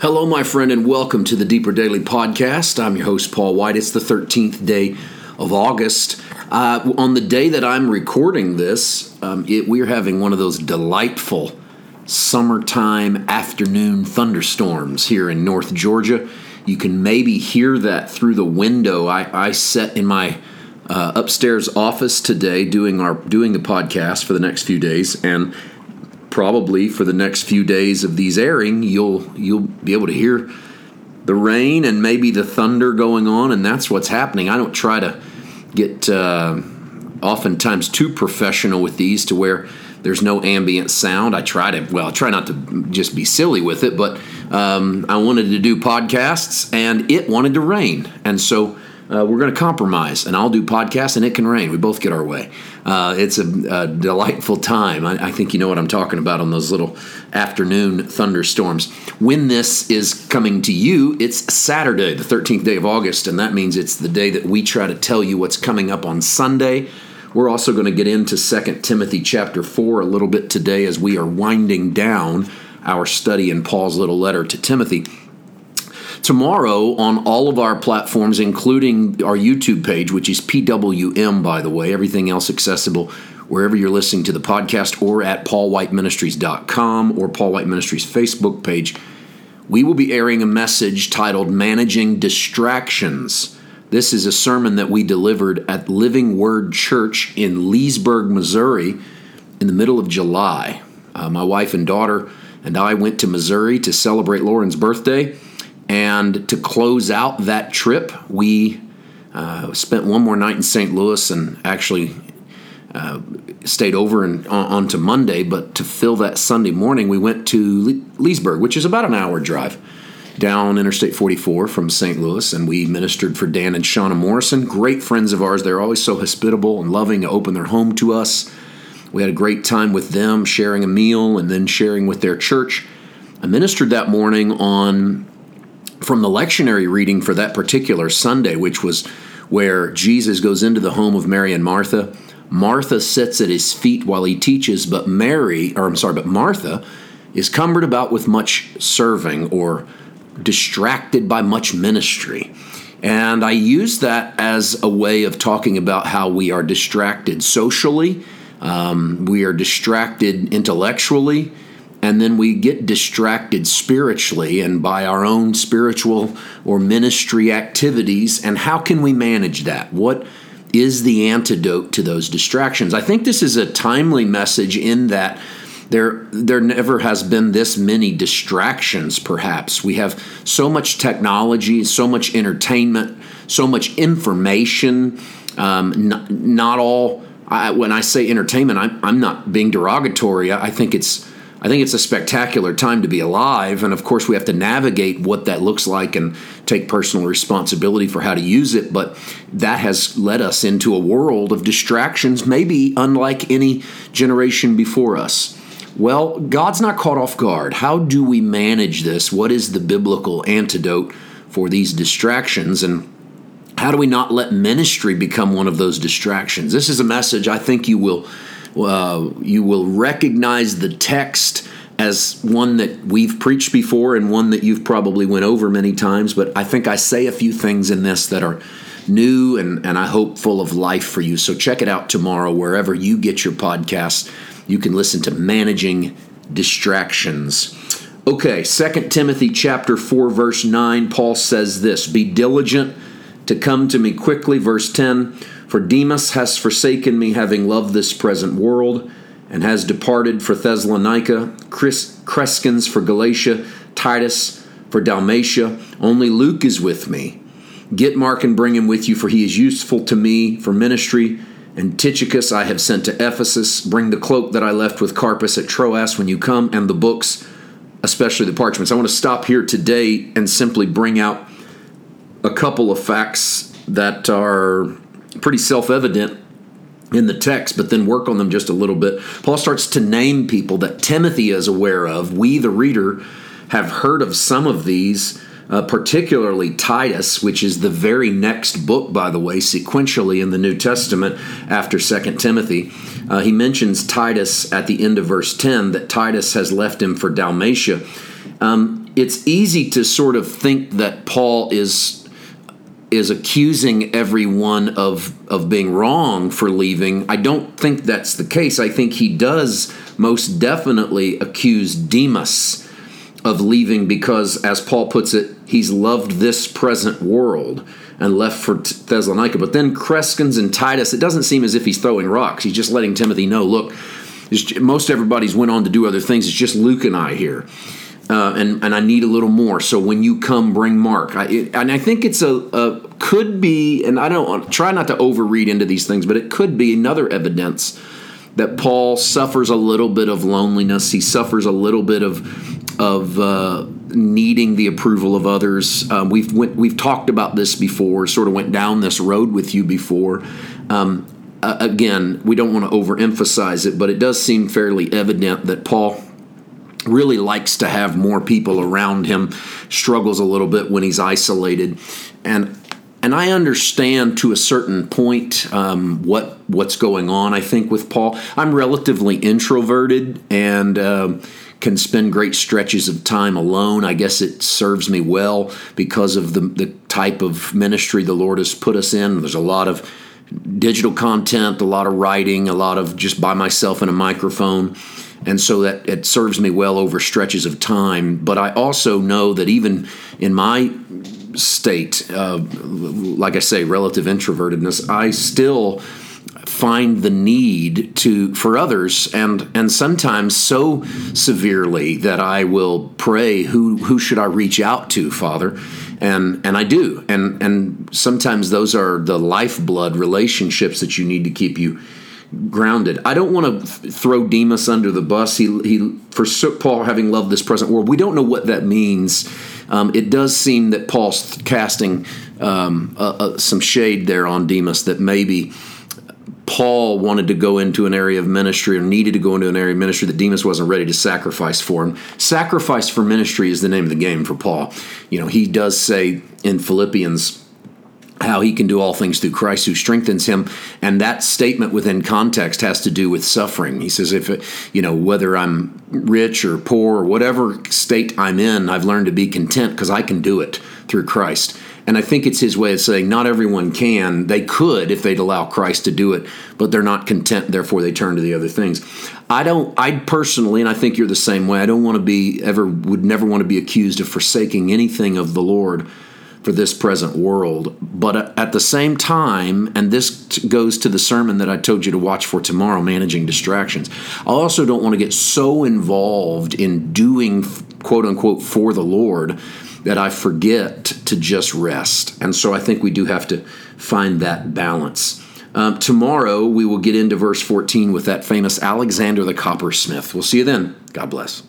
Hello, my friend, and welcome to the Deeper Daily Podcast. I'm your host, Paul White. It's the 13th day of August. Uh, on the day that I'm recording this, um, it, we're having one of those delightful summertime afternoon thunderstorms here in North Georgia. You can maybe hear that through the window. I, I sat in my uh, upstairs office today doing our doing the podcast for the next few days, and probably for the next few days of these airing, you'll you'll be able to hear the rain and maybe the thunder going on, and that's what's happening. I don't try to get uh, oftentimes too professional with these to where there's no ambient sound. I try to well, I try not to just be silly with it, but um, I wanted to do podcasts, and it wanted to rain, and so uh, we're going to compromise, and I'll do podcasts, and it can rain. We both get our way. Uh, it's a, a, delightful time. I, I, think you know what I'm talking about on those little afternoon thunderstorms. When this is coming to you, it's Saturday, the 13th day of August, and that means it's the day that we try to tell you what's coming up on Sunday. We're also going to get into 2 Timothy chapter 4 a little bit today as we are winding down our study in Paul's little letter to Timothy. Tomorrow, on all of our platforms, including our YouTube page, which is PWM, by the way, everything else accessible wherever you're listening to the podcast or at paulwhiteministries.com or Paul White Ministries Facebook page, we will be airing a message titled Managing Distractions. This is a sermon that we delivered at Living Word Church in Leasburg, Missouri, in the middle of July. Uh, my wife and daughter and I went to Missouri to celebrate Lauren's birthday. And to close out that trip, we uh, spent one more night in St. Louis and actually uh, stayed over and on, on, to Monday. But to fill that Sunday morning, we went to Leasburg, which is about an hour drive down Interstate 44 from St. Louis, and we ministered for Dan and Shauna Morrison, great friends of ours. They're always so hospitable and loving to open their home to us. We had a great time with them, sharing a meal and then sharing with their church. I ministered that morning on from the lectionary reading for that particular Sunday, which was where Jesus goes into the home of Mary and Martha. Martha sits at his feet while he teaches, but Mary, or I'm sorry, but Martha is cumbered about with much serving or distracted by much ministry. And I use that as a way of talking about how we are distracted socially, um, we are distracted intellectually, and then we get distracted spiritually and by our own spiritual or ministry activities. And how can we manage that? What is the antidote to those distractions? I think this is a timely message in that there there never has been this many distractions perhaps we have so much technology so much entertainment so much information um, not, not all I, when i say entertainment I'm, I'm not being derogatory I, I think it's I think it's a spectacular time to be alive. And of course, we have to navigate what that looks like and take personal responsibility for how to use it. But that has led us into a world of distractions, maybe unlike any generation before us. Well, God's not caught off guard. How do we manage this? What is the biblical antidote for these distractions? And how do we not let ministry become one of those distractions? This is a message I think you will uh, you will recognize the text as one that we've preached before and one that you've probably went over many times. But I think I say a few things in this that are new and, and I hope full of life for you. So check it out tomorrow wherever you get your podcast You can listen to Managing Distractions. Okay, 2 Timothy chapter 4 verse 9 Paul says this, be diligent to come to me quickly verse 10 for Demas has forsaken me, having loved this present world, and has departed for Thessalonica, Chris, Crescens for Galatia, Titus for Dalmatia. Only Luke is with me. Get Mark and bring him with you, for he is useful to me for ministry. And Tychicus I have sent to Ephesus. Bring the cloak that I left with Carpus at Troas when you come, and the books, especially the parchments. I want to stop here today and simply bring out a couple of facts that are pretty self evident in the text, but then work on them just a little bit. Paul starts to name people that Timothy is aware of. We, the reader, have heard of some of these, uh, particularly Titus, which is the very next book, by the way, sequentially in the New Testament after Second Timothy. Uh, he mentions Titus at the end of verse 10 that Titus has left him for Dalmatia. Um, it's easy to sort of think that Paul is is accusing everyone of of being wrong for leaving. I don't think that's the case. I think he does most definitely accuse Demas of leaving because, as Paul puts it, he's loved this present world and left for Thessalonica. But then Crescens and Titus, it doesn't seem as if he's throwing rocks. He's just letting Timothy know, look, most everybody's went on to do other things. It's just Luke and I here uh, and and I need a little more. So when you come, bring Mark. I, it, and I think it's a, a could be, and I don't try not to overread into these things, but it could be another evidence that Paul suffers a little bit of loneliness. He suffers a little bit of of uh, needing the approval of others. Um, we've went, we've talked about this before. Sort of went down this road with you before. Um, uh, again, we don't want to overemphasize it, but it does seem fairly evident that Paul really likes to have more people around him struggles a little bit when he's isolated and and I understand to a certain point um, what what's going on. I think with Paul, I'm relatively introverted and uh, can spend great stretches of time alone. I guess it serves me well because of the the type of ministry the Lord has put us in. There's a lot of digital content, a lot of writing, a lot of just by myself and a microphone and so that it serves me well over stretches of time. But I also know that even in my state, uh, like I say, relative introvertedness, I still find the need to for others and and sometimes so severely that I will pray who who should I reach out to father and and I do and and sometimes those are the lifeblood relationships that you need to keep you grounded. I don't want to throw Demas under the bus. He, he for Paul having loved this present world. We don't know what that means. Um, it does seem that Paul's casting um, uh, uh, some shade there on Demas that maybe Paul wanted to go into an area of ministry or needed to go into an area of ministry that Demas wasn't ready to sacrifice for him. Sacrifice for ministry is the name of the game for Paul. You know, he does say in Philippians how he can do all things through Christ who strengthens him. And that statement within context has to do with suffering. He says, if, you know, whether I'm rich or poor or whatever state I'm in, I've learned to be content because I can do it through Christ. And I think it's his way of saying not everyone can. They could if they'd allow Christ to do it, but they're not content, therefore they turn to the other things. I don't, I personally, and I think you're the same way, I don't want to be ever, would never want to be accused of forsaking anything of the Lord for this present world. But at the same time, and this goes to the sermon that I told you to watch for tomorrow, Managing Distractions, I also don't want to get so involved in doing quote unquote for the Lord that I forget to just rest. And so I think we do have to find that balance. Um, tomorrow, we will get into verse 14 with that famous Alexander the coppersmith. We'll see you then. God bless.